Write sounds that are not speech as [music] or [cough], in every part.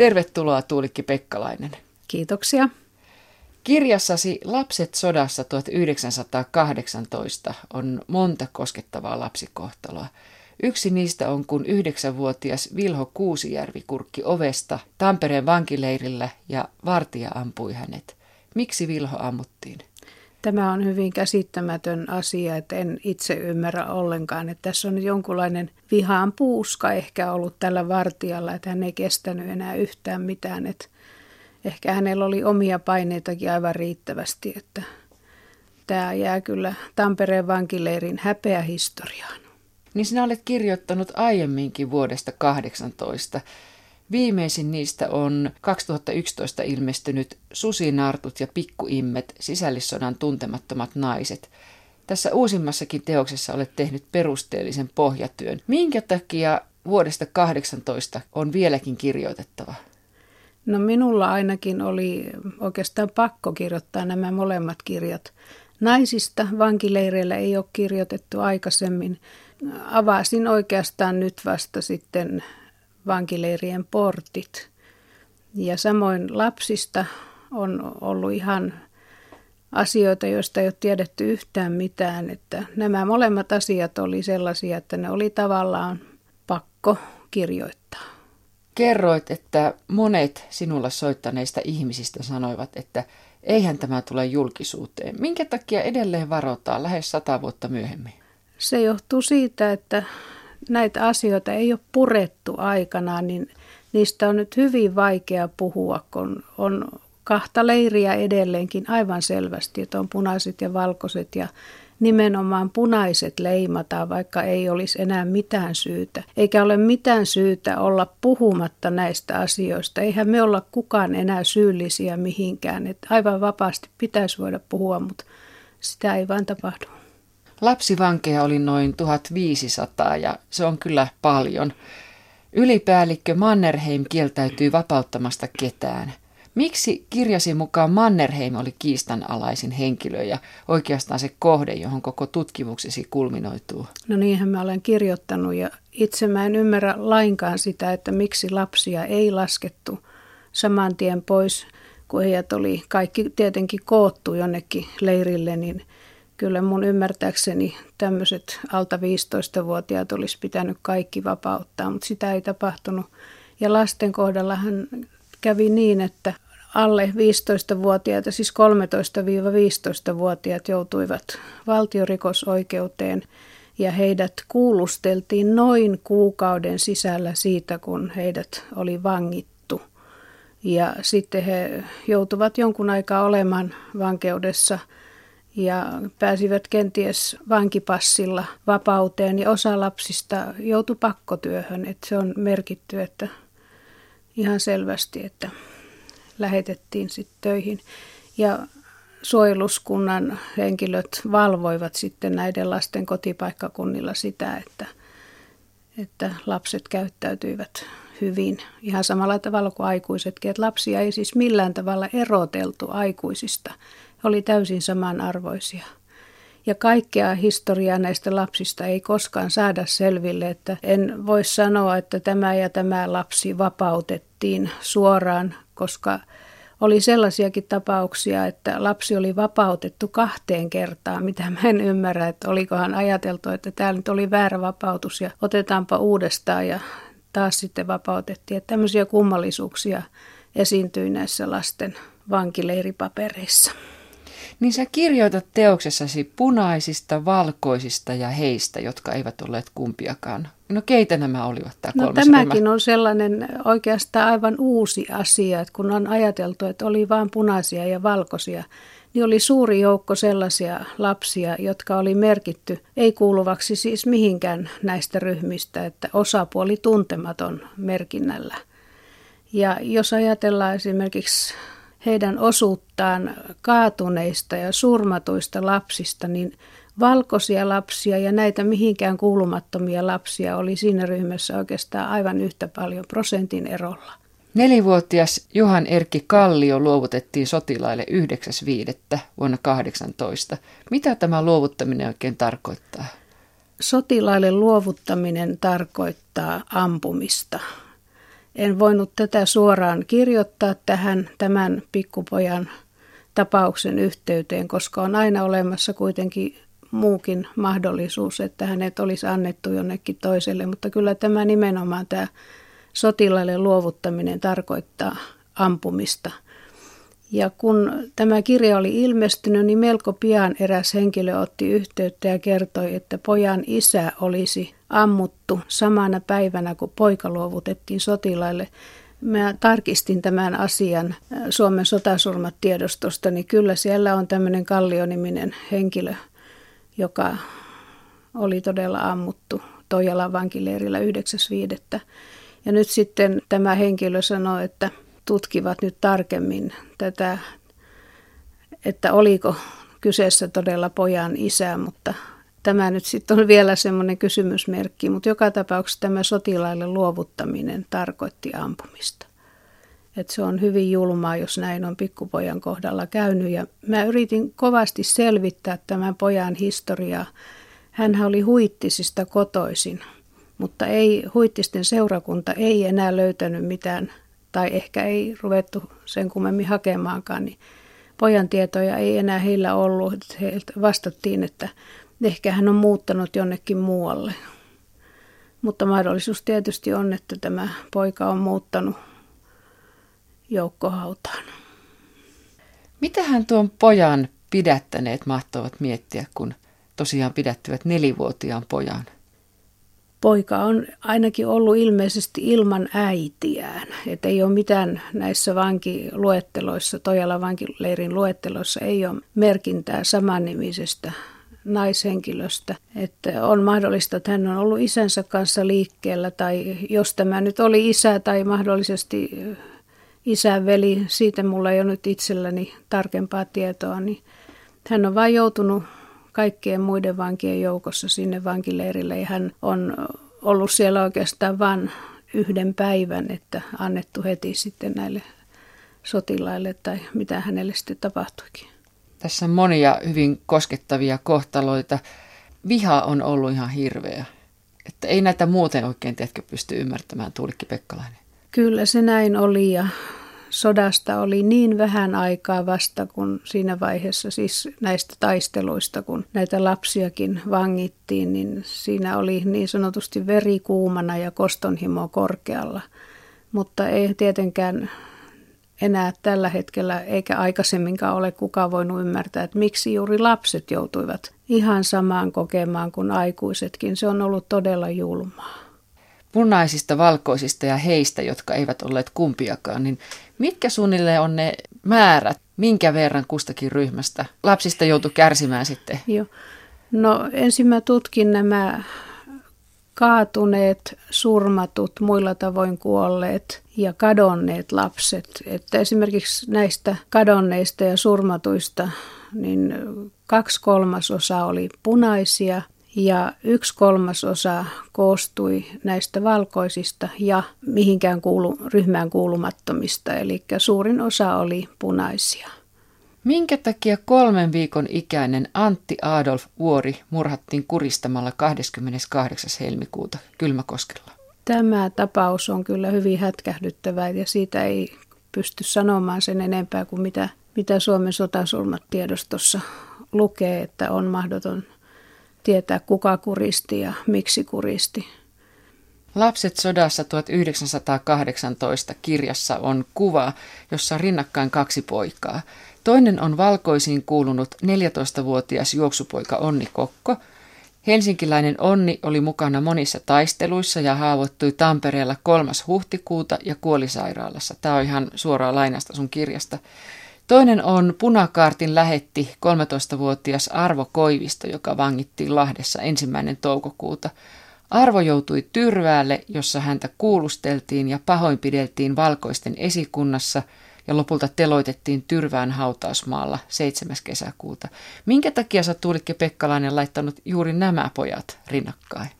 Tervetuloa Tuulikki Pekkalainen. Kiitoksia. Kirjassasi Lapset sodassa 1918 on monta koskettavaa lapsikohtaloa. Yksi niistä on, kun yhdeksänvuotias Vilho Kuusijärvi kurkki ovesta Tampereen vankileirillä ja vartija ampui hänet. Miksi Vilho ammuttiin? Tämä on hyvin käsittämätön asia, että en itse ymmärrä ollenkaan, että tässä on jonkunlainen vihaan puuska ehkä ollut tällä vartijalla, että hän ei kestänyt enää yhtään mitään, että ehkä hänellä oli omia paineitakin aivan riittävästi, että tämä jää kyllä Tampereen vankileirin häpeähistoriaan. Niin sinä olet kirjoittanut aiemminkin vuodesta 18. Viimeisin niistä on 2011 ilmestynyt Susinartut ja Pikkuimmet, sisällissodan tuntemattomat naiset. Tässä uusimmassakin teoksessa olet tehnyt perusteellisen pohjatyön. Minkä takia vuodesta 18 on vieläkin kirjoitettava? No minulla ainakin oli oikeastaan pakko kirjoittaa nämä molemmat kirjat. Naisista vankileireillä ei ole kirjoitettu aikaisemmin. Avasin oikeastaan nyt vasta sitten vankileirien portit. Ja samoin lapsista on ollut ihan asioita, joista ei ole tiedetty yhtään mitään. Että nämä molemmat asiat oli sellaisia, että ne oli tavallaan pakko kirjoittaa. Kerroit, että monet sinulla soittaneista ihmisistä sanoivat, että eihän tämä tule julkisuuteen. Minkä takia edelleen varotaan lähes sata vuotta myöhemmin? Se johtuu siitä, että näitä asioita ei ole purettu aikanaan, niin niistä on nyt hyvin vaikea puhua, kun on kahta leiriä edelleenkin aivan selvästi, että on punaiset ja valkoiset ja nimenomaan punaiset leimataan, vaikka ei olisi enää mitään syytä. Eikä ole mitään syytä olla puhumatta näistä asioista. Eihän me olla kukaan enää syyllisiä mihinkään. Että aivan vapaasti pitäisi voida puhua, mutta sitä ei vain tapahdu. Lapsivankeja oli noin 1500 ja se on kyllä paljon. Ylipäällikkö Mannerheim kieltäytyy vapauttamasta ketään. Miksi kirjasi mukaan Mannerheim oli kiistanalaisin henkilö ja oikeastaan se kohde, johon koko tutkimuksesi kulminoituu? No niinhän mä olen kirjoittanut ja itse mä en ymmärrä lainkaan sitä, että miksi lapsia ei laskettu saman tien pois, kun heidät oli kaikki tietenkin koottu jonnekin leirille, niin kyllä mun ymmärtääkseni tämmöiset alta 15-vuotiaat olisi pitänyt kaikki vapauttaa, mutta sitä ei tapahtunut. Ja lasten kohdallahan kävi niin, että alle 15-vuotiaita, siis 13-15-vuotiaat joutuivat valtiorikosoikeuteen ja heidät kuulusteltiin noin kuukauden sisällä siitä, kun heidät oli vangittu. Ja sitten he joutuvat jonkun aikaa olemaan vankeudessa ja pääsivät kenties vankipassilla vapauteen ja osa lapsista joutui pakkotyöhön. Että se on merkitty, että ihan selvästi, että lähetettiin sitten töihin. Ja suojeluskunnan henkilöt valvoivat sitten näiden lasten kotipaikkakunnilla sitä, että, että lapset käyttäytyivät hyvin ihan samalla tavalla kuin aikuisetkin. Että lapsia ei siis millään tavalla eroteltu aikuisista. Oli täysin samanarvoisia. Ja kaikkea historiaa näistä lapsista ei koskaan saada selville, että en voi sanoa, että tämä ja tämä lapsi vapautettiin suoraan, koska oli sellaisiakin tapauksia, että lapsi oli vapautettu kahteen kertaan, mitä mä en ymmärrä, että olikohan ajateltu, että tämä nyt oli väärä vapautus ja otetaanpa uudestaan ja taas sitten vapautettiin. Että tämmöisiä kummallisuuksia esiintyi näissä lasten vankileiripapereissa. Niin sä kirjoitat teoksessasi punaisista, valkoisista ja heistä, jotka eivät olleet kumpiakaan. No keitä nämä olivat tämä No tämäkin ryhmä? on sellainen oikeastaan aivan uusi asia, että kun on ajateltu, että oli vain punaisia ja valkoisia, niin oli suuri joukko sellaisia lapsia, jotka oli merkitty ei kuuluvaksi siis mihinkään näistä ryhmistä, että osapuoli tuntematon merkinnällä. Ja jos ajatellaan esimerkiksi heidän osuuttaan kaatuneista ja surmatuista lapsista, niin valkoisia lapsia ja näitä mihinkään kuulumattomia lapsia oli siinä ryhmässä oikeastaan aivan yhtä paljon prosentin erolla. Nelivuotias Johan Erkki Kallio luovutettiin sotilaille 9.5. vuonna 18. Mitä tämä luovuttaminen oikein tarkoittaa? Sotilaille luovuttaminen tarkoittaa ampumista. En voinut tätä suoraan kirjoittaa tähän tämän pikkupojan tapauksen yhteyteen, koska on aina olemassa kuitenkin muukin mahdollisuus, että hänet olisi annettu jonnekin toiselle, mutta kyllä tämä nimenomaan tämä sotilaille luovuttaminen tarkoittaa ampumista. Ja kun tämä kirja oli ilmestynyt, niin melko pian eräs henkilö otti yhteyttä ja kertoi, että pojan isä olisi ammuttu samana päivänä, kun poika luovutettiin sotilaille. Mä tarkistin tämän asian Suomen sotasurmat tiedostosta, niin kyllä siellä on tämmöinen Kallioniminen henkilö, joka oli todella ammuttu Toijalan vankileirillä 9.5. Ja nyt sitten tämä henkilö sanoi, että tutkivat nyt tarkemmin tätä, että oliko kyseessä todella pojan isä, mutta tämä nyt sitten on vielä semmoinen kysymysmerkki, mutta joka tapauksessa tämä sotilaille luovuttaminen tarkoitti ampumista. Et se on hyvin julmaa, jos näin on pikkupojan kohdalla käynyt. Ja mä yritin kovasti selvittää tämän pojan historiaa. Hän oli huittisista kotoisin, mutta ei, huittisten seurakunta ei enää löytänyt mitään, tai ehkä ei ruvettu sen kummemmin hakemaankaan, niin pojan tietoja ei enää heillä ollut. Heiltä vastattiin, että ehkä hän on muuttanut jonnekin muualle. Mutta mahdollisuus tietysti on, että tämä poika on muuttanut joukkohautaan. Mitähän tuon pojan pidättäneet mahtavat miettiä, kun tosiaan pidättyvät nelivuotiaan pojan? Poika on ainakin ollut ilmeisesti ilman äitiään. Että ei ole mitään näissä vankiluetteloissa, Tojala vankileirin luetteloissa ei ole merkintää samannimisestä naishenkilöstä. Että on mahdollista, että hän on ollut isänsä kanssa liikkeellä tai jos tämä nyt oli isä tai mahdollisesti isän veli, siitä mulla ei ole nyt itselläni tarkempaa tietoa, niin hän on vain joutunut kaikkien muiden vankien joukossa sinne vankileirille ja hän on ollut siellä oikeastaan vain yhden päivän, että annettu heti sitten näille sotilaille tai mitä hänelle sitten tapahtuikin. Tässä on monia hyvin koskettavia kohtaloita. Viha on ollut ihan hirveä. Että ei näitä muuten oikein, tiedätkö, pysty ymmärtämään Tuulikki Pekkalainen. Kyllä se näin oli ja sodasta oli niin vähän aikaa vasta, kun siinä vaiheessa siis näistä taisteluista, kun näitä lapsiakin vangittiin, niin siinä oli niin sanotusti verikuumana ja kostonhimo korkealla. Mutta ei tietenkään enää tällä hetkellä eikä aikaisemminkaan ole kukaan voinut ymmärtää, että miksi juuri lapset joutuivat ihan samaan kokemaan kuin aikuisetkin. Se on ollut todella julmaa punaisista, valkoisista ja heistä, jotka eivät olleet kumpiakaan, niin mitkä suunnilleen on ne määrät, minkä verran kustakin ryhmästä lapsista joutui kärsimään sitten? Joo. No ensin mä tutkin nämä kaatuneet, surmatut, muilla tavoin kuolleet ja kadonneet lapset. Että esimerkiksi näistä kadonneista ja surmatuista niin kaksi kolmasosaa oli punaisia ja yksi kolmasosa koostui näistä valkoisista ja mihinkään kuulu, ryhmään kuulumattomista, eli suurin osa oli punaisia. Minkä takia kolmen viikon ikäinen Antti Adolf Vuori murhattiin kuristamalla 28. helmikuuta Kylmäkoskella? Tämä tapaus on kyllä hyvin hätkähdyttävä ja siitä ei pysty sanomaan sen enempää kuin mitä, mitä Suomen sotasulmat tiedostossa lukee, että on mahdoton tietää, kuka kuristi ja miksi kuristi. Lapset sodassa 1918 kirjassa on kuva, jossa rinnakkain kaksi poikaa. Toinen on valkoisiin kuulunut 14-vuotias juoksupoika Onni Kokko. Helsinkiläinen Onni oli mukana monissa taisteluissa ja haavoittui Tampereella 3. huhtikuuta ja kuoli sairaalassa. Tämä on ihan suoraa lainasta sun kirjasta. Toinen on punakaartin lähetti 13-vuotias Arvo Koivisto, joka vangittiin Lahdessa ensimmäinen toukokuuta. Arvo joutui tyrväälle, jossa häntä kuulusteltiin ja pahoinpideltiin valkoisten esikunnassa ja lopulta teloitettiin Tyrvään hautausmaalla 7. kesäkuuta. Minkä takia sä Tuulikke Pekkalainen laittanut juuri nämä pojat rinnakkain?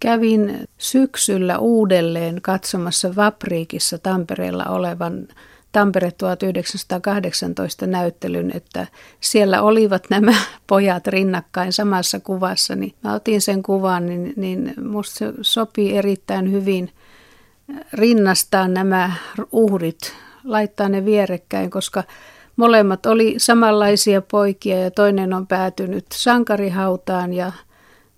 Kävin syksyllä uudelleen katsomassa Vapriikissa Tampereella olevan Tampere 1918 näyttelyn, että siellä olivat nämä [laughs] pojat rinnakkain samassa kuvassa, niin mä otin sen kuvan, niin, niin musta se sopii erittäin hyvin rinnastaa nämä uhrit, laittaa ne vierekkäin, koska molemmat oli samanlaisia poikia ja toinen on päätynyt sankarihautaan ja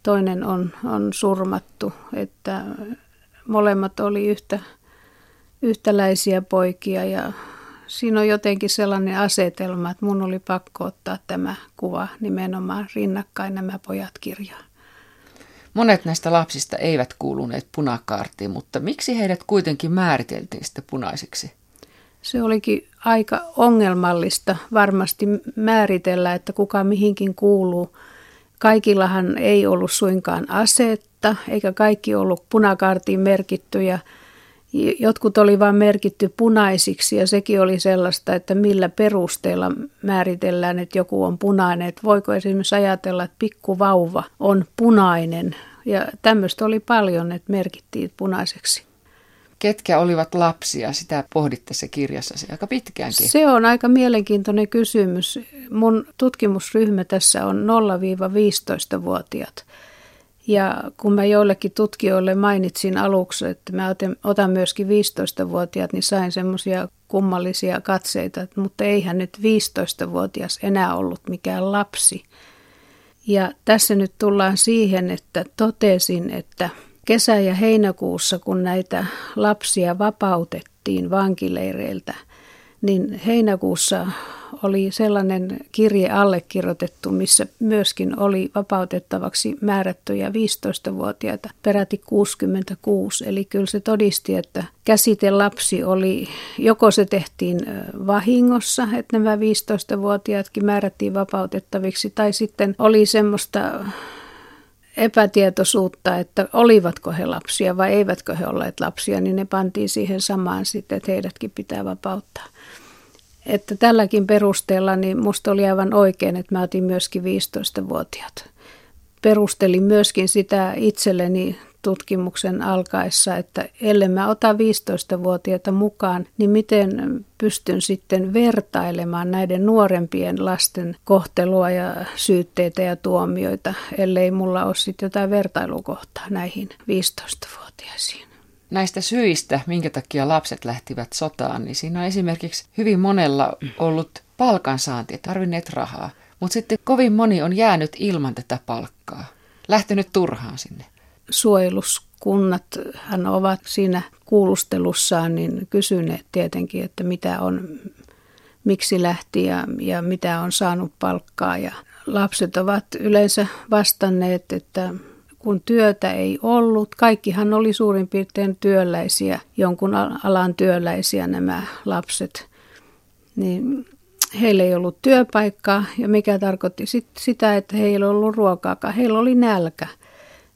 toinen on, on surmattu. Että molemmat oli yhtä, yhtäläisiä poikia ja siinä on jotenkin sellainen asetelma, että mun oli pakko ottaa tämä kuva nimenomaan rinnakkain nämä pojat kirjaan. Monet näistä lapsista eivät kuuluneet punakaartiin, mutta miksi heidät kuitenkin määriteltiin sitten punaisiksi? Se olikin aika ongelmallista varmasti määritellä, että kuka mihinkin kuuluu. Kaikillahan ei ollut suinkaan asetta, eikä kaikki ollut punakaartiin merkittyjä. Jotkut oli vain merkitty punaisiksi ja sekin oli sellaista, että millä perusteella määritellään, että joku on punainen. Että voiko esimerkiksi ajatella, että pikkuvauva on punainen ja tämmöistä oli paljon, että merkittiin punaiseksi. Ketkä olivat lapsia? Sitä pohdit tässä kirjassasi aika pitkäänkin. Se on aika mielenkiintoinen kysymys. Mun tutkimusryhmä tässä on 0-15-vuotiaat. Ja kun mä joillekin tutkijoille mainitsin aluksi, että mä otan myöskin 15-vuotiaat, niin sain semmoisia kummallisia katseita, mutta eihän nyt 15-vuotias enää ollut mikään lapsi. Ja tässä nyt tullaan siihen, että totesin, että kesä- ja heinäkuussa, kun näitä lapsia vapautettiin vankileireiltä, niin heinäkuussa oli sellainen kirje allekirjoitettu, missä myöskin oli vapautettavaksi määrättyjä 15-vuotiaita, peräti 66. Eli kyllä se todisti, että käsite lapsi oli, joko se tehtiin vahingossa, että nämä 15-vuotiaatkin määrättiin vapautettaviksi, tai sitten oli semmoista epätietoisuutta, että olivatko he lapsia vai eivätkö he olleet lapsia, niin ne pantiin siihen samaan sitten, että heidätkin pitää vapauttaa. Että tälläkin perusteella niin musta oli aivan oikein, että mä otin myöskin 15-vuotiaat. Perustelin myöskin sitä itselleni tutkimuksen alkaessa, että ellei mä ota 15-vuotiaita mukaan, niin miten pystyn sitten vertailemaan näiden nuorempien lasten kohtelua ja syytteitä ja tuomioita, ellei mulla ole sitten jotain vertailukohtaa näihin 15-vuotiaisiin näistä syistä, minkä takia lapset lähtivät sotaan, niin siinä on esimerkiksi hyvin monella ollut palkansaanti, tarvinneet rahaa. Mutta sitten kovin moni on jäänyt ilman tätä palkkaa, lähtenyt turhaan sinne. Suojeluskunnat hän ovat siinä kuulustelussaan niin kysyneet tietenkin, että mitä on, miksi lähti ja, ja mitä on saanut palkkaa. Ja lapset ovat yleensä vastanneet, että kun työtä ei ollut. Kaikkihan oli suurin piirtein työläisiä, jonkun alan työläisiä nämä lapset. Niin heillä ei ollut työpaikkaa ja mikä tarkoitti sit sitä, että heillä ei ollut ruokaakaan. Heillä oli nälkä.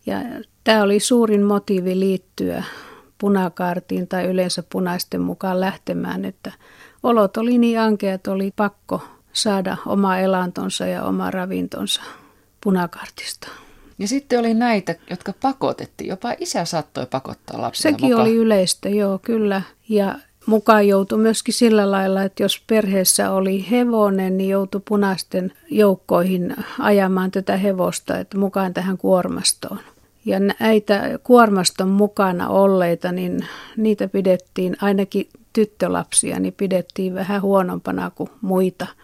Ja tämä oli suurin motiivi liittyä punakaartiin tai yleensä punaisten mukaan lähtemään, että olot oli niin ankeat, oli pakko saada oma elantonsa ja oma ravintonsa punakaartista. Ja sitten oli näitä, jotka pakotettiin. Jopa isä saattoi pakottaa lapsia Sekin mukaan. oli yleistä, joo, kyllä. Ja mukaan joutui myöskin sillä lailla, että jos perheessä oli hevonen, niin joutui punaisten joukkoihin ajamaan tätä hevosta, että mukaan tähän kuormastoon. Ja näitä kuormaston mukana olleita, niin niitä pidettiin, ainakin tyttölapsia, niin pidettiin vähän huonompana kuin muita –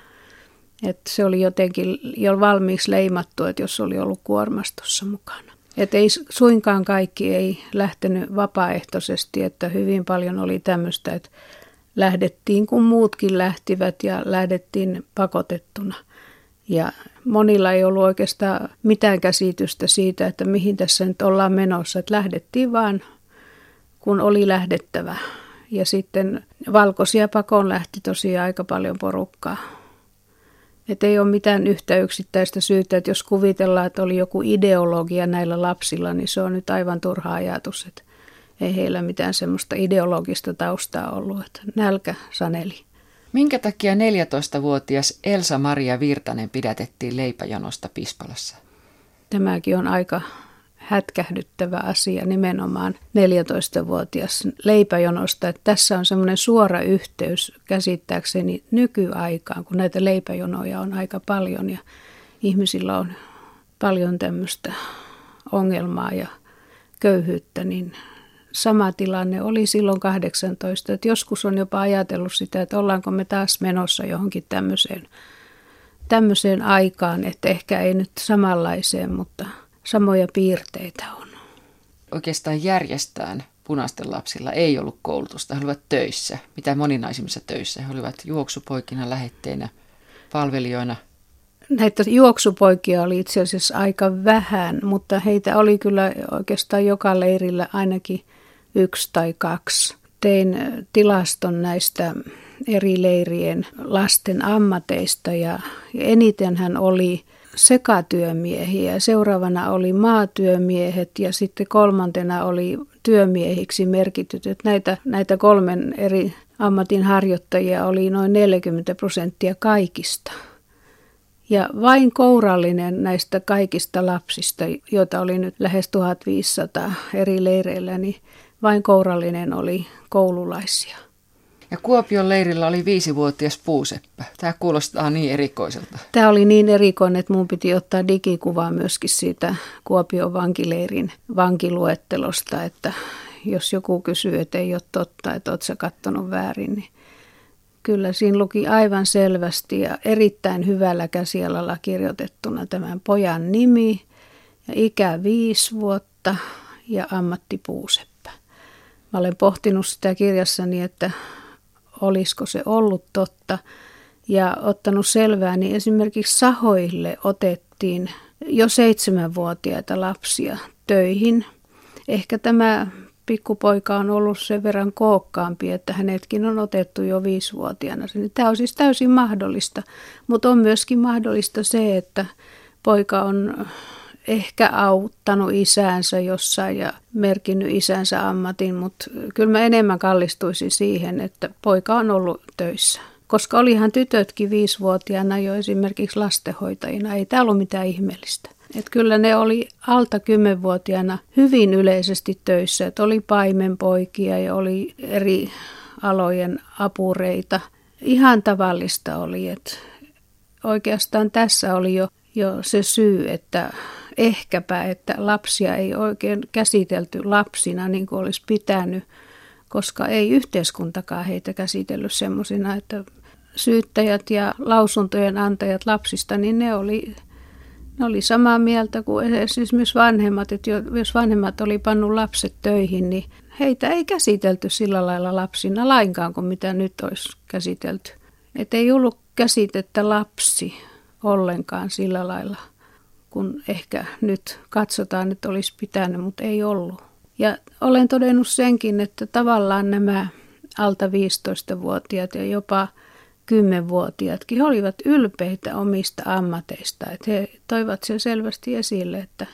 että se oli jotenkin jo valmiiksi leimattu, että jos oli ollut kuormastossa mukana. Että ei suinkaan kaikki ei lähtenyt vapaaehtoisesti, että hyvin paljon oli tämmöistä, että lähdettiin kun muutkin lähtivät ja lähdettiin pakotettuna. Ja monilla ei ollut oikeastaan mitään käsitystä siitä, että mihin tässä nyt ollaan menossa. Että lähdettiin vaan, kun oli lähdettävä. Ja sitten valkoisia pakoon lähti tosiaan aika paljon porukkaa. Että ei ole mitään yhtä yksittäistä syytä, että jos kuvitellaan, että oli joku ideologia näillä lapsilla, niin se on nyt aivan turha ajatus, että ei heillä mitään semmoista ideologista taustaa ollut, että nälkä saneli. Minkä takia 14-vuotias Elsa Maria Virtanen pidätettiin leipäjonosta Pispalassa? Tämäkin on aika hätkähdyttävä asia nimenomaan 14-vuotias leipäjonosta. Että tässä on semmoinen suora yhteys käsittääkseni nykyaikaan, kun näitä leipäjonoja on aika paljon ja ihmisillä on paljon tämmöistä ongelmaa ja köyhyyttä, niin sama tilanne oli silloin 18. Että joskus on jopa ajatellut sitä, että ollaanko me taas menossa johonkin tämmöiseen, tämmöiseen aikaan, että ehkä ei nyt samanlaiseen, mutta samoja piirteitä on. Oikeastaan järjestään punaisten lapsilla ei ollut koulutusta. He olivat töissä, mitä moninaisimmissa töissä. He olivat juoksupoikina, lähetteinä, palvelijoina. Näitä juoksupoikia oli itse asiassa aika vähän, mutta heitä oli kyllä oikeastaan joka leirillä ainakin yksi tai kaksi. Tein tilaston näistä eri leirien lasten ammateista ja eniten hän oli sekatyömiehiä. Seuraavana oli maatyömiehet ja sitten kolmantena oli työmiehiksi merkityt. Että näitä, näitä kolmen eri ammatin harjoittajia oli noin 40 prosenttia kaikista. Ja vain kourallinen näistä kaikista lapsista, joita oli nyt lähes 1500 eri leireillä, niin vain kourallinen oli koululaisia. Ja Kuopion leirillä oli viisivuotias puuseppä. Tämä kuulostaa niin erikoiselta. Tämä oli niin erikoinen, että mun piti ottaa digikuvaa myöskin siitä Kuopion vankileirin vankiluettelosta, että jos joku kysyy, että ei ole totta, että oletko katsonut väärin, niin kyllä siinä luki aivan selvästi ja erittäin hyvällä käsialalla kirjoitettuna tämän pojan nimi ja ikä viisi vuotta ja ammatti puuseppä. Mä olen pohtinut sitä kirjassani, että olisiko se ollut totta ja ottanut selvää, niin esimerkiksi sahoille otettiin jo seitsemänvuotiaita lapsia töihin. Ehkä tämä pikkupoika on ollut sen verran kookkaampi, että hänetkin on otettu jo viisivuotiaana. Tämä on siis täysin mahdollista, mutta on myöskin mahdollista se, että poika on ehkä auttanut isäänsä jossain ja merkinnyt isänsä ammatin, mutta kyllä mä enemmän kallistuisin siihen, että poika on ollut töissä. Koska olihan tytötkin viisivuotiaana jo esimerkiksi lastenhoitajina, ei tämä ollut mitään ihmeellistä. Et kyllä ne oli alta kymmenvuotiaana hyvin yleisesti töissä, että oli paimenpoikia ja oli eri alojen apureita. Ihan tavallista oli, että oikeastaan tässä oli jo, jo se syy, että ehkäpä, että lapsia ei oikein käsitelty lapsina niin kuin olisi pitänyt, koska ei yhteiskuntakaan heitä käsitellyt semmoisina, että syyttäjät ja lausuntojen antajat lapsista, niin ne oli, ne oli samaa mieltä kuin esimerkiksi vanhemmat, että jos vanhemmat oli pannut lapset töihin, niin heitä ei käsitelty sillä lailla lapsina lainkaan kuin mitä nyt olisi käsitelty. Että ei ollut käsitettä lapsi ollenkaan sillä lailla – kun ehkä nyt katsotaan, että olisi pitänyt, mutta ei ollut. Ja olen todennut senkin, että tavallaan nämä alta 15-vuotiaat ja jopa 10-vuotiaatkin he olivat ylpeitä omista ammateista. Että he toivat sen selvästi esille, että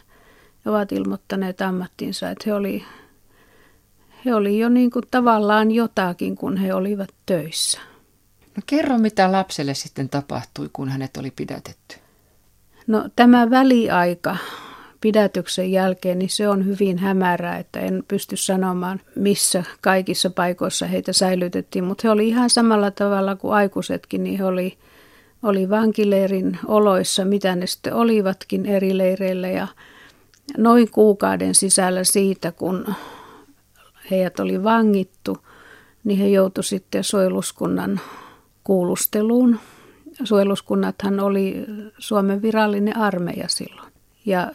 he ovat ilmoittaneet ammattinsa, että he oli, he oli jo niin kuin tavallaan jotakin, kun he olivat töissä. No kerro, mitä lapselle sitten tapahtui, kun hänet oli pidätetty. No tämä väliaika pidätyksen jälkeen, niin se on hyvin hämärää, että en pysty sanomaan, missä kaikissa paikoissa heitä säilytettiin, mutta he oli ihan samalla tavalla kuin aikuisetkin, niin he oli, oli vankileirin oloissa, mitä ne sitten olivatkin eri leireillä. Ja noin kuukauden sisällä siitä, kun heidät oli vangittu, niin he joutuivat sitten suojeluskunnan kuulusteluun suojeluskunnathan oli Suomen virallinen armeija silloin. Ja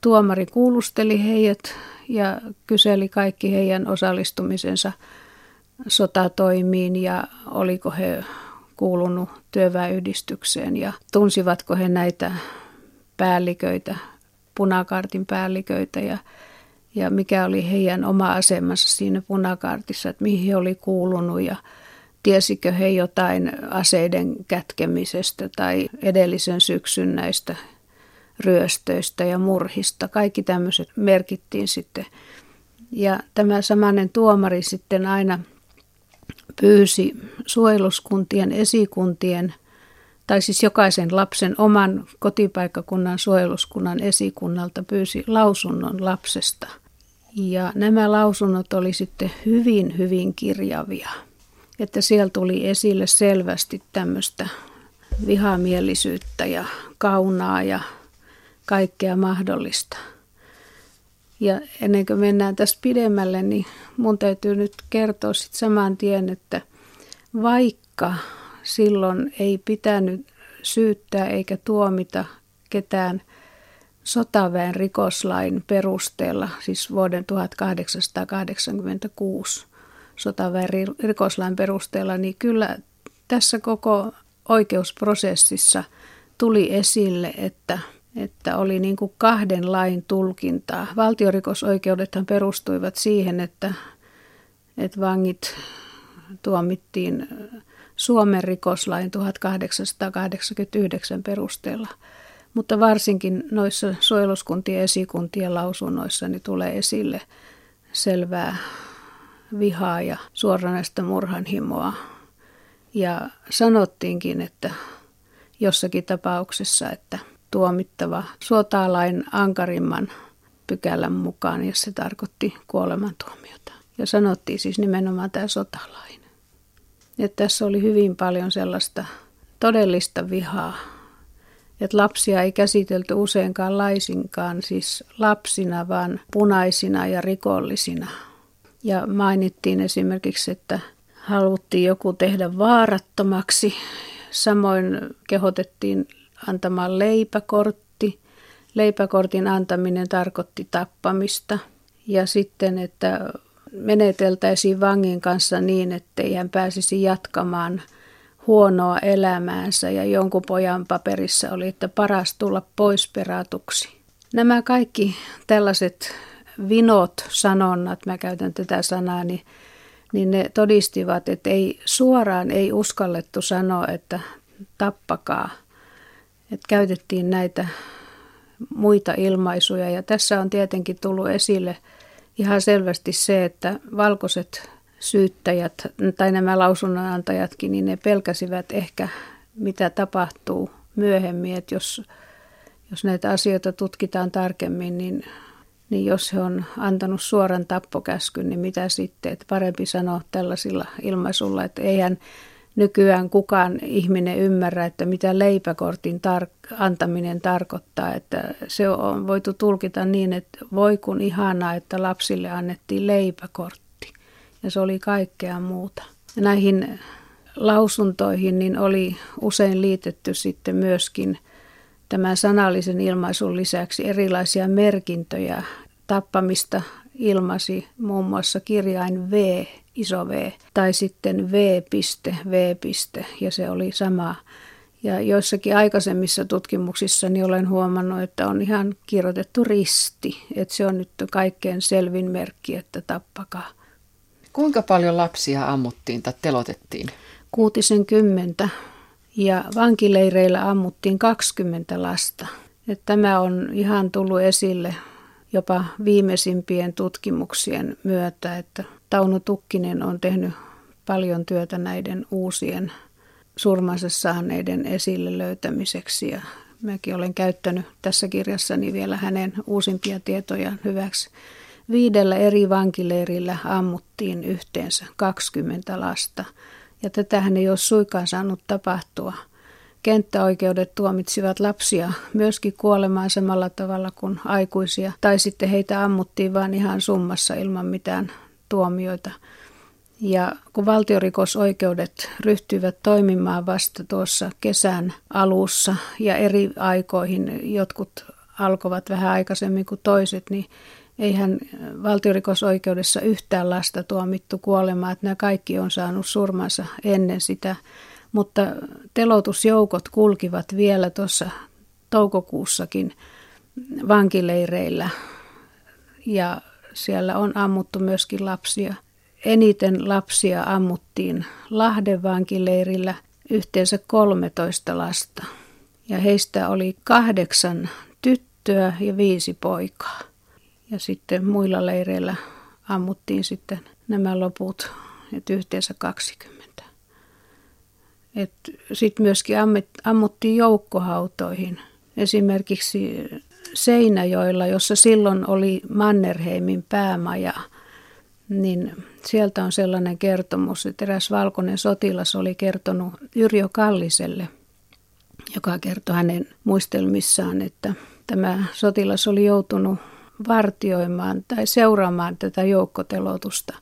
tuomari kuulusteli heidät ja kyseli kaikki heidän osallistumisensa sotatoimiin ja oliko he kuulunut työväenyhdistykseen ja tunsivatko he näitä päälliköitä, punakartin päälliköitä ja, ja mikä oli heidän oma asemansa siinä punakartissa, että mihin he oli kuulunut ja Tiesikö he jotain aseiden kätkemisestä tai edellisen syksyn näistä ryöstöistä ja murhista. Kaikki tämmöiset merkittiin sitten. Ja tämä samanen tuomari sitten aina pyysi suojeluskuntien, esikuntien, tai siis jokaisen lapsen oman kotipaikkakunnan suojeluskunnan esikunnalta pyysi lausunnon lapsesta. Ja nämä lausunnot oli sitten hyvin, hyvin kirjavia että siellä tuli esille selvästi tämmöistä vihamielisyyttä ja kaunaa ja kaikkea mahdollista. Ja ennen kuin mennään tässä pidemmälle, niin mun täytyy nyt kertoa sitten saman tien, että vaikka silloin ei pitänyt syyttää eikä tuomita ketään sotaväen rikoslain perusteella, siis vuoden 1886 sotaväen rikoslain perusteella, niin kyllä tässä koko oikeusprosessissa tuli esille, että, että oli niin kuin kahden lain tulkintaa. Valtiorikosoikeudethan perustuivat siihen, että, että vangit tuomittiin Suomen rikoslain 1889 perusteella. Mutta varsinkin noissa suojeluskuntien esikuntien lausunnoissa niin tulee esille selvää vihaa ja suoranaista murhanhimoa. Ja sanottiinkin, että jossakin tapauksessa, että tuomittava suotalain ankarimman pykälän mukaan, jos se tarkoitti kuolemantuomiota. Ja sanottiin siis nimenomaan tämä sotalain. Että tässä oli hyvin paljon sellaista todellista vihaa. Että lapsia ei käsitelty useinkaan laisinkaan, siis lapsina, vaan punaisina ja rikollisina. Ja mainittiin esimerkiksi, että haluttiin joku tehdä vaarattomaksi. Samoin kehotettiin antamaan leipäkortti. Leipäkortin antaminen tarkoitti tappamista. Ja sitten, että meneteltäisiin vangin kanssa niin, ettei hän pääsisi jatkamaan huonoa elämäänsä ja jonkun pojan paperissa oli, että paras tulla pois peratuksi. Nämä kaikki tällaiset vinot sanonnat, mä käytän tätä sanaa, niin, niin ne todistivat, että ei suoraan ei uskallettu sanoa, että tappakaa. Että käytettiin näitä muita ilmaisuja ja tässä on tietenkin tullut esille – ihan selvästi se, että valkoiset syyttäjät tai nämä lausunnonantajatkin, niin ne pelkäsivät ehkä, mitä tapahtuu myöhemmin, että jos, jos näitä asioita tutkitaan tarkemmin, niin, niin jos he on antanut suoran tappokäskyn, niin mitä sitten, että parempi sanoa tällaisilla ilmaisulla, että eihän nykyään kukaan ihminen ymmärrä, että mitä leipäkortin tar- antaminen tarkoittaa. Että se on voitu tulkita niin, että voi kun ihanaa, että lapsille annettiin leipäkortti. Ja se oli kaikkea muuta. Ja näihin lausuntoihin niin oli usein liitetty sitten myöskin tämän sanallisen ilmaisun lisäksi erilaisia merkintöjä tappamista ilmasi muun muassa kirjain V, iso V, tai sitten V. V. ja se oli sama. Ja joissakin aikaisemmissa tutkimuksissa niin olen huomannut, että on ihan kirjoitettu risti, että se on nyt kaikkein selvin merkki, että tappakaa. Kuinka paljon lapsia ammuttiin tai telotettiin? Kuutisen kymmentä ja vankileireillä ammuttiin 20 lasta. Että tämä on ihan tullut esille jopa viimeisimpien tutkimuksien myötä, että Tauno Tukkinen on tehnyt paljon työtä näiden uusien surmansa saaneiden esille löytämiseksi ja mäkin olen käyttänyt tässä kirjassani vielä hänen uusimpia tietoja hyväksi. Viidellä eri vankileirillä ammuttiin yhteensä 20 lasta ja tätähän ei ole suikaan saanut tapahtua – kenttäoikeudet tuomitsivat lapsia myöskin kuolemaan samalla tavalla kuin aikuisia. Tai sitten heitä ammuttiin vain ihan summassa ilman mitään tuomioita. Ja kun valtiorikosoikeudet ryhtyivät toimimaan vasta tuossa kesän alussa ja eri aikoihin, jotkut alkoivat vähän aikaisemmin kuin toiset, niin eihän valtiorikosoikeudessa yhtään lasta tuomittu kuolemaan, että nämä kaikki on saanut surmansa ennen sitä mutta telotusjoukot kulkivat vielä tuossa toukokuussakin vankileireillä ja siellä on ammuttu myöskin lapsia. Eniten lapsia ammuttiin Lahden vankileirillä yhteensä 13 lasta ja heistä oli kahdeksan tyttöä ja viisi poikaa. Ja sitten muilla leireillä ammuttiin sitten nämä loput, että yhteensä 20. Sitten myöskin ammuttiin joukkohautoihin. Esimerkiksi Seinäjoilla, jossa silloin oli Mannerheimin päämaja, niin sieltä on sellainen kertomus, että eräs valkoinen sotilas oli kertonut Yrjö Kalliselle, joka kertoi hänen muistelmissaan, että tämä sotilas oli joutunut vartioimaan tai seuraamaan tätä joukkotelotusta.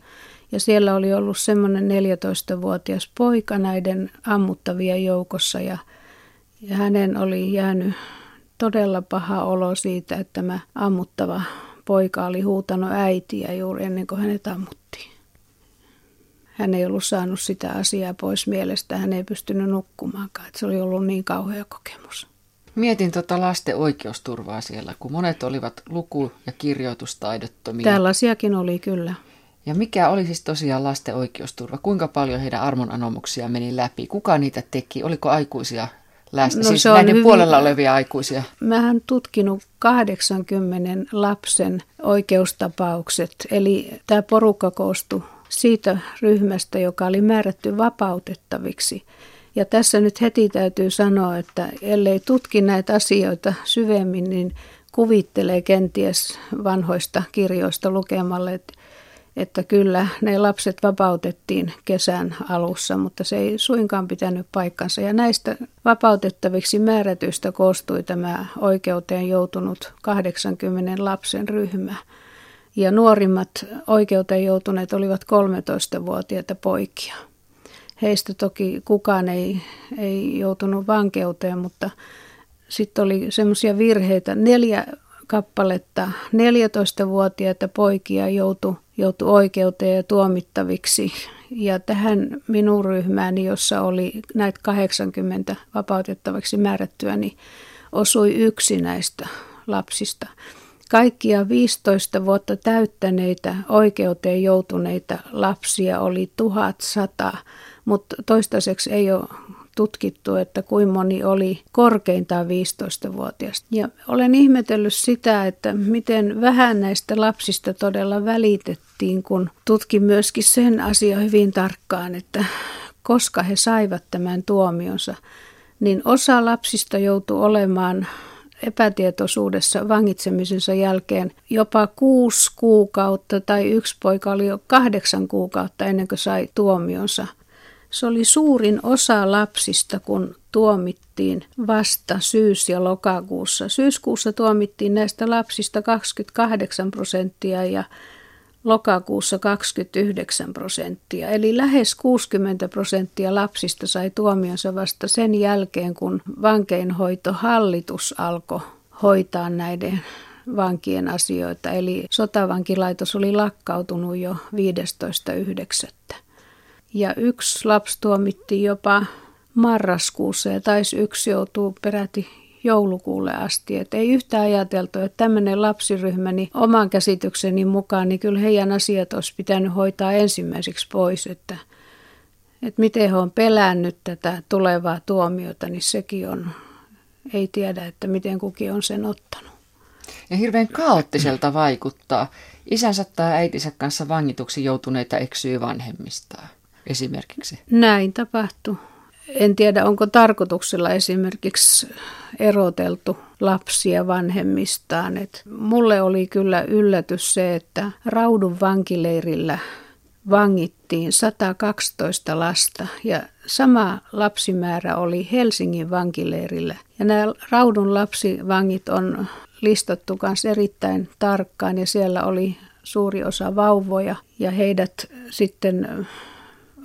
Ja siellä oli ollut semmoinen 14-vuotias poika näiden ammuttavien joukossa ja, ja hänen oli jäänyt todella paha olo siitä, että tämä ammuttava poika oli huutanut äitiä juuri ennen kuin hänet ammuttiin. Hän ei ollut saanut sitä asiaa pois mielestä, hän ei pystynyt nukkumaankaan, että se oli ollut niin kauhea kokemus. Mietin tuota lasten oikeusturvaa siellä, kun monet olivat luku- ja kirjoitustaidottomia. Tällaisiakin oli kyllä. Ja mikä oli siis tosiaan lasten oikeusturva? Kuinka paljon heidän armonanomuksia meni läpi? Kuka niitä teki? Oliko aikuisia läsnä? No, siis näiden hyvin... puolella olevia aikuisia? Mähän tutkinut 80 lapsen oikeustapaukset. Eli tämä porukka koostui siitä ryhmästä, joka oli määrätty vapautettaviksi. Ja tässä nyt heti täytyy sanoa, että ellei tutki näitä asioita syvemmin, niin kuvittelee kenties vanhoista kirjoista lukemalle, että, että kyllä ne lapset vapautettiin kesän alussa, mutta se ei suinkaan pitänyt paikkansa. Ja näistä vapautettaviksi määrätyistä koostui tämä oikeuteen joutunut 80 lapsen ryhmä. Ja nuorimmat oikeuteen joutuneet olivat 13-vuotiaita poikia. Heistä toki kukaan ei, ei joutunut vankeuteen, mutta sitten oli semmoisia virheitä. Neljä kappaletta 14-vuotiaita poikia joutui joutu oikeuteen ja tuomittaviksi. Ja tähän minun ryhmääni, jossa oli näitä 80 vapautettavaksi määrättyä, niin osui yksi näistä lapsista. Kaikkia 15 vuotta täyttäneitä oikeuteen joutuneita lapsia oli 1100 mutta toistaiseksi ei ole tutkittu, että kuinka moni oli korkeintaan 15-vuotiaasta. Ja olen ihmetellyt sitä, että miten vähän näistä lapsista todella välitettiin, kun tutkin myöskin sen asian hyvin tarkkaan, että koska he saivat tämän tuomionsa, niin osa lapsista joutui olemaan epätietoisuudessa vangitsemisensa jälkeen jopa kuusi kuukautta tai yksi poika oli jo kahdeksan kuukautta ennen kuin sai tuomionsa. Se oli suurin osa lapsista, kun tuomittiin vasta syys- ja lokakuussa. Syyskuussa tuomittiin näistä lapsista 28 prosenttia ja lokakuussa 29 prosenttia. Eli lähes 60 prosenttia lapsista sai tuomionsa vasta sen jälkeen, kun vankeinhoitohallitus alkoi hoitaa näiden vankien asioita. Eli sotavankilaitos oli lakkautunut jo 15.9 ja yksi lapsi tuomittiin jopa marraskuussa ja taisi yksi joutuu peräti joulukuulle asti. Et ei yhtään ajateltu, että tämmöinen lapsiryhmä, niin oman käsitykseni mukaan, niin kyllä heidän asiat olisi pitänyt hoitaa ensimmäiseksi pois, että, että miten he on pelännyt tätä tulevaa tuomiota, niin sekin on, ei tiedä, että miten kukin on sen ottanut. Ja hirveän kaoottiselta vaikuttaa. Isänsä tai äitinsä kanssa vangituksi joutuneita eksyy vanhemmistaan esimerkiksi? Näin tapahtui. En tiedä, onko tarkoituksella esimerkiksi eroteltu lapsia vanhemmistaan. Et mulle oli kyllä yllätys se, että Raudun vankileirillä vangittiin 112 lasta ja sama lapsimäärä oli Helsingin vankileirillä. Ja nämä Raudun lapsivangit on listattu myös erittäin tarkkaan ja siellä oli suuri osa vauvoja ja heidät sitten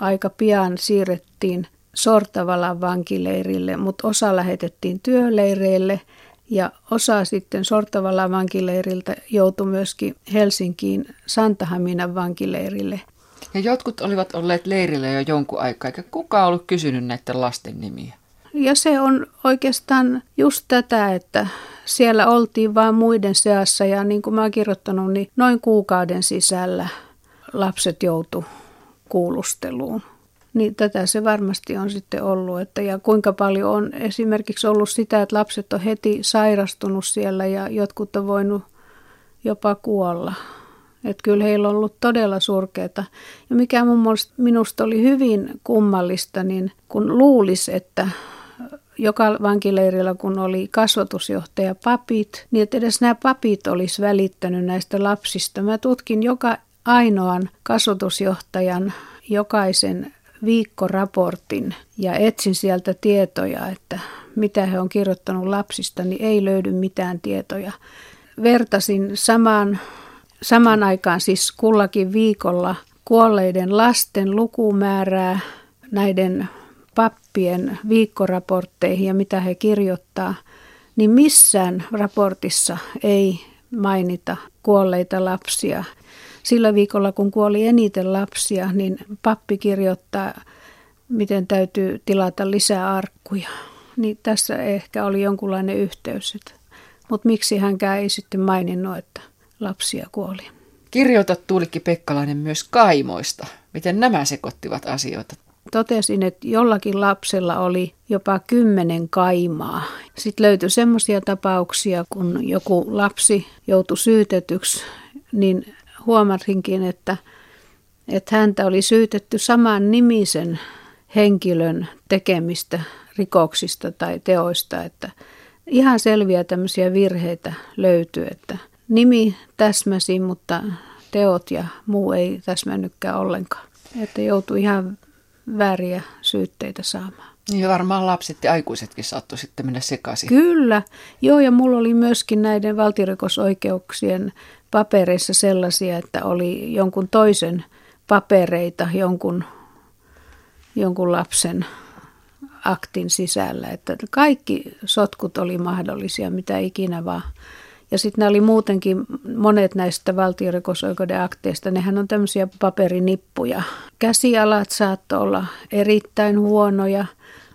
aika pian siirrettiin Sortavalan vankileirille, mutta osa lähetettiin työleireille ja osa sitten Sortavalan vankileiriltä joutui myöskin Helsinkiin Santahaminan vankileirille. Ja jotkut olivat olleet leirillä jo jonkun aikaa, eikä kukaan ollut kysynyt näiden lasten nimiä. Ja se on oikeastaan just tätä, että siellä oltiin vain muiden seassa ja niin kuin mä oon kirjoittanut, niin noin kuukauden sisällä lapset joutu kuulusteluun. Niin tätä se varmasti on sitten ollut. Että ja kuinka paljon on esimerkiksi ollut sitä, että lapset on heti sairastunut siellä ja jotkut on voinut jopa kuolla. Että kyllä heillä on ollut todella surkeata. Ja mikä mun mielestä, minusta oli hyvin kummallista, niin kun luulisi, että joka vankileirillä, kun oli kasvatusjohtaja papit, niin että edes nämä papit olisi välittänyt näistä lapsista. Mä tutkin joka ainoan kasvatusjohtajan jokaisen viikkoraportin ja etsin sieltä tietoja, että mitä he on kirjoittanut lapsista, niin ei löydy mitään tietoja. vertasin samaan, samaan aikaan siis kullakin viikolla kuolleiden lasten lukumäärää näiden pappien viikkoraportteihin ja mitä he kirjoittaa, niin missään raportissa ei mainita kuolleita lapsia. Sillä viikolla, kun kuoli eniten lapsia, niin pappi kirjoittaa, miten täytyy tilata lisää arkkuja. Niin tässä ehkä oli jonkunlainen yhteys. Mutta miksi hänkään ei sitten maininnut, että lapsia kuoli. Kirjoitat Tuulikki Pekkalainen myös kaimoista. Miten nämä sekoittivat asioita? Totesin, että jollakin lapsella oli jopa kymmenen kaimaa. Sitten löytyi semmoisia tapauksia, kun joku lapsi joutui syytetyksi, niin huomasinkin, että, että häntä oli syytetty saman nimisen henkilön tekemistä rikoksista tai teoista, että ihan selviä tämmöisiä virheitä löytyy, että nimi täsmäsi, mutta teot ja muu ei täsmännytkään ollenkaan. Että joutui ihan vääriä syytteitä saamaan. Niin varmaan lapset ja aikuisetkin saattoi sitten mennä sekaisin. Kyllä. Joo, ja mulla oli myöskin näiden valtirikosoikeuksien papereissa sellaisia, että oli jonkun toisen papereita jonkun, jonkun lapsen aktin sisällä. Että kaikki sotkut oli mahdollisia, mitä ikinä vaan. Ja sitten nämä oli muutenkin, monet näistä valtiorikosoikeuden akteista, nehän on tämmöisiä paperinippuja. Käsialat saattoi olla erittäin huonoja.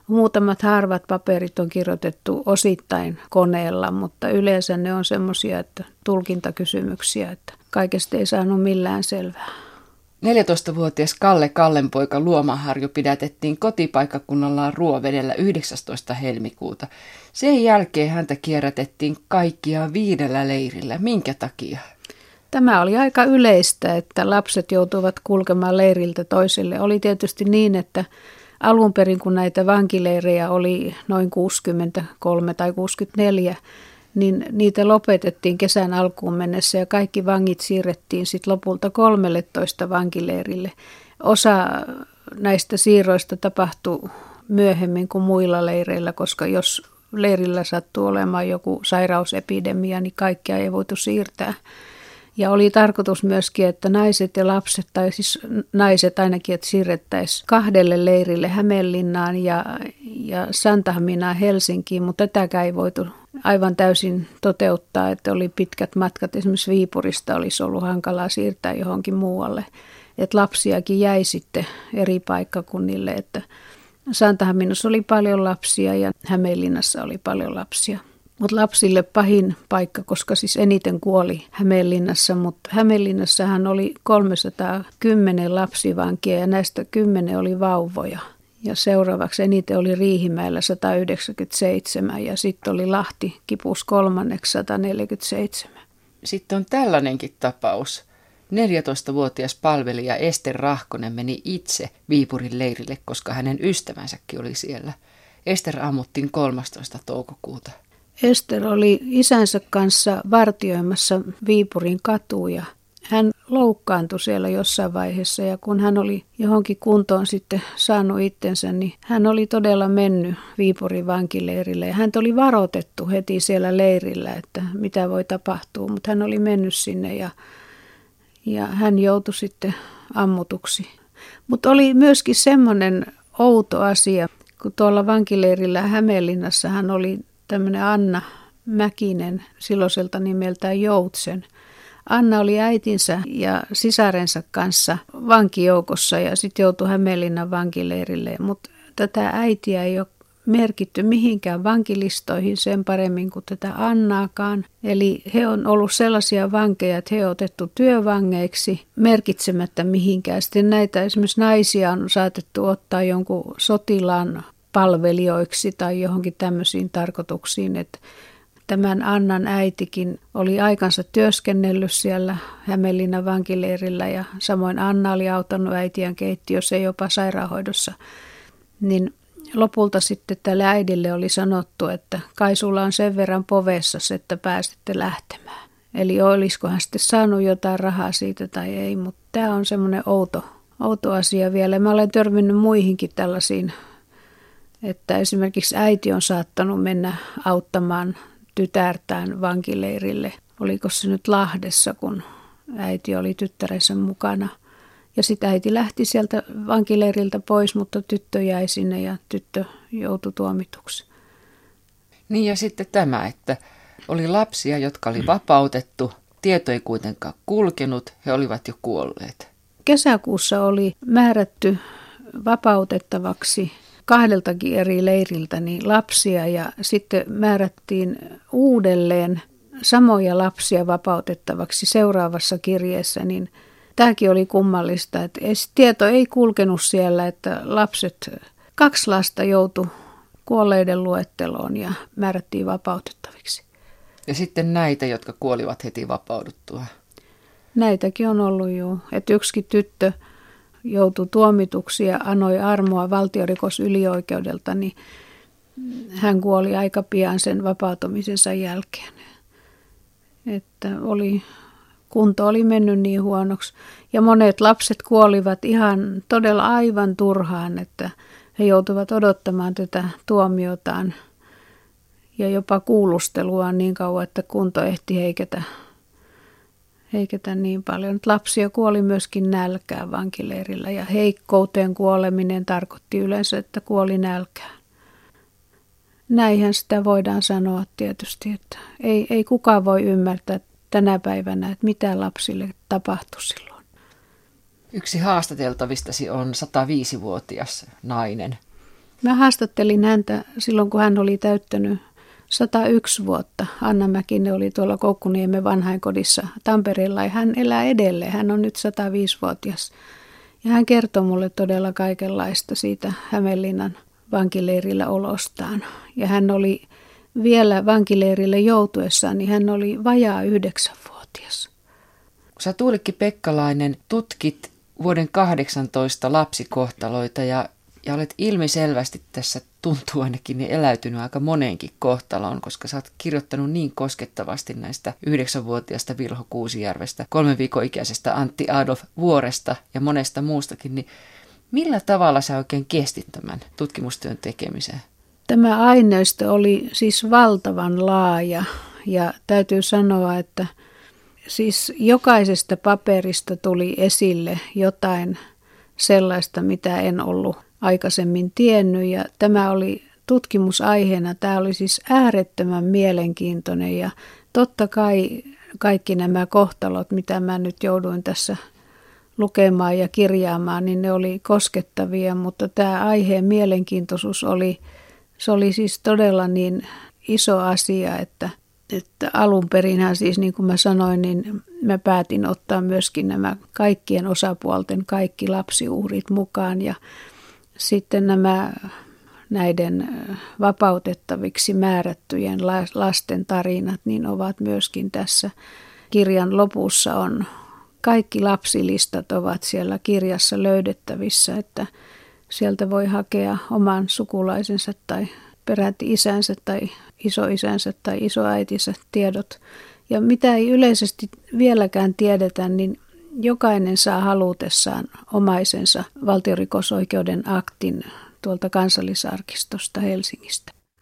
Muutamat harvat paperit on kirjoitettu osittain koneella, mutta yleensä ne on semmoisia, että tulkintakysymyksiä, että kaikesta ei saanut millään selvää. 14-vuotias Kalle Kallenpoika Luomaharju pidätettiin kotipaikkakunnallaan Ruovedellä 19. helmikuuta. Sen jälkeen häntä kierrätettiin kaikkia viidellä leirillä. Minkä takia? Tämä oli aika yleistä, että lapset joutuivat kulkemaan leiriltä toiselle. Oli tietysti niin, että alun perin kun näitä vankileirejä oli noin 63 tai 64, niin niitä lopetettiin kesän alkuun mennessä ja kaikki vangit siirrettiin sitten lopulta 13 vankileirille. Osa näistä siirroista tapahtui myöhemmin kuin muilla leireillä, koska jos leirillä sattuu olemaan joku sairausepidemia, niin kaikkia ei voitu siirtää. Ja oli tarkoitus myöskin, että naiset ja lapset, tai siis naiset ainakin, että siirrettäisiin kahdelle leirille Hämeenlinnaan ja, ja Santahaminaan Helsinkiin, mutta tätäkään ei voitu aivan täysin toteuttaa, että oli pitkät matkat. Esimerkiksi Viipurista olisi ollut hankalaa siirtää johonkin muualle. Että lapsiakin jäi sitten eri paikkakunnille, että Santahaminassa oli paljon lapsia ja Hämeenlinnassa oli paljon lapsia. Mutta lapsille pahin paikka, koska siis eniten kuoli Hämeenlinnassa, mutta Hämeenlinnassahan oli 310 lapsivankia ja näistä 10 oli vauvoja. Ja seuraavaksi eniten oli Riihimäellä 197 ja sitten oli Lahti kipus kolmanneksi 147. Sitten on tällainenkin tapaus. 14-vuotias palvelija Ester Rahkonen meni itse Viipurin leirille, koska hänen ystävänsäkin oli siellä. Ester ammuttiin 13. toukokuuta. Ester oli isänsä kanssa vartioimassa Viipurin katuja. Hän loukkaantui siellä jossain vaiheessa ja kun hän oli johonkin kuntoon sitten saanut itsensä, niin hän oli todella mennyt Viipurin vankileirille ja hän oli varoitettu heti siellä leirillä, että mitä voi tapahtua, mutta hän oli mennyt sinne ja, ja hän joutui sitten ammutuksi. Mutta oli myöskin semmoinen outo asia, kun tuolla vankileirillä Hämeenlinnassa hän oli tämmöinen Anna Mäkinen silloiselta nimeltään Joutsen. Anna oli äitinsä ja sisarensa kanssa vankijoukossa ja sitten joutui Hämeenlinnan vankileirille, mutta tätä äitiä ei ole merkitty mihinkään vankilistoihin sen paremmin kuin tätä Annaakaan. Eli he on ollut sellaisia vankeja, että he on otettu työvangeiksi merkitsemättä mihinkään. Sitten näitä esimerkiksi naisia on saatettu ottaa jonkun sotilaan palvelijoiksi tai johonkin tämmöisiin tarkoituksiin, että tämän Annan äitikin oli aikansa työskennellyt siellä Hämeenlinnan vankileirillä ja samoin Anna oli auttanut äitiän keittiössä jopa sairaanhoidossa. Niin lopulta sitten tälle äidille oli sanottu, että kai sulla on sen verran povessa, että pääsette lähtemään. Eli olisiko hän sitten saanut jotain rahaa siitä tai ei, mutta tämä on semmoinen outo, outo asia vielä. Mä olen törmännyt muihinkin tällaisiin että esimerkiksi äiti on saattanut mennä auttamaan tytärtään vankileirille oliko se nyt Lahdessa, kun äiti oli tyttärensä mukana. Ja sitten äiti lähti sieltä vankileiriltä pois, mutta tyttö jäi sinne ja tyttö joutui tuomituksi. Niin ja sitten tämä, että oli lapsia, jotka oli vapautettu, tieto ei kuitenkaan kulkenut, he olivat jo kuolleet. Kesäkuussa oli määrätty vapautettavaksi kahdeltakin eri leiriltä niin lapsia ja sitten määrättiin uudelleen samoja lapsia vapautettavaksi seuraavassa kirjeessä, niin tämäkin oli kummallista, että tieto ei kulkenut siellä, että lapset, kaksi lasta joutui kuolleiden luetteloon ja määrättiin vapautettaviksi. Ja sitten näitä, jotka kuolivat heti vapauduttua. Näitäkin on ollut jo. Että yksikin tyttö joutui tuomituksi ja anoi armoa valtiorikosylioikeudelta, niin hän kuoli aika pian sen vapautumisensa jälkeen. Että oli, kunto oli mennyt niin huonoksi. Ja monet lapset kuolivat ihan todella aivan turhaan, että he joutuvat odottamaan tätä tuomiotaan ja jopa kuulustelua niin kauan, että kunto ehti heiketä, heiketä niin paljon. Lapsia kuoli myöskin nälkää vankileirillä ja heikkouteen kuoleminen tarkoitti yleensä, että kuoli nälkään. Näinhän sitä voidaan sanoa tietysti, että ei, ei kukaan voi ymmärtää tänä päivänä, että mitä lapsille tapahtui silloin. Yksi haastateltavistasi on 105-vuotias nainen. Mä haastattelin häntä silloin, kun hän oli täyttänyt 101 vuotta. Anna Mäkinen oli tuolla Koukkuniemen vanhainkodissa Tampereella ja hän elää edelleen. Hän on nyt 105-vuotias. Ja hän kertoi mulle todella kaikenlaista siitä Hämeenlinnan vankileirillä olostaan. Ja hän oli vielä vankileirille joutuessaan, niin hän oli vajaa yhdeksänvuotias. Kun sä Tuulikki Pekkalainen tutkit vuoden 18 lapsikohtaloita ja, ja olet ilmiselvästi tässä tuntuu ainakin niin eläytynyt aika moneenkin kohtaloon, koska sä oot kirjoittanut niin koskettavasti näistä yhdeksänvuotiaasta Vilho Kuusijärvestä, kolmen viikon ikäisestä Antti Adolf Vuoresta ja monesta muustakin, niin millä tavalla sä oikein kestit tämän tutkimustyön tekemiseen? Tämä aineisto oli siis valtavan laaja ja täytyy sanoa, että siis jokaisesta paperista tuli esille jotain sellaista, mitä en ollut aikaisemmin tiennyt ja tämä oli tutkimusaiheena. Tämä oli siis äärettömän mielenkiintoinen ja totta kai kaikki nämä kohtalot, mitä mä nyt jouduin tässä lukemaan ja kirjaamaan, niin ne oli koskettavia, mutta tämä aiheen mielenkiintoisuus oli, se oli siis todella niin iso asia, että, että alun perinhän siis niin kuin mä sanoin, niin mä päätin ottaa myöskin nämä kaikkien osapuolten kaikki lapsiuhrit mukaan ja sitten nämä näiden vapautettaviksi määrättyjen lasten tarinat niin ovat myöskin tässä kirjan lopussa on kaikki lapsilistat ovat siellä kirjassa löydettävissä, että sieltä voi hakea oman sukulaisensa tai peräti isänsä tai isoisänsä tai isoäitinsä tiedot. Ja mitä ei yleisesti vieläkään tiedetä, niin jokainen saa halutessaan omaisensa valtiorikosoikeuden aktin tuolta kansallisarkistosta Helsingistä.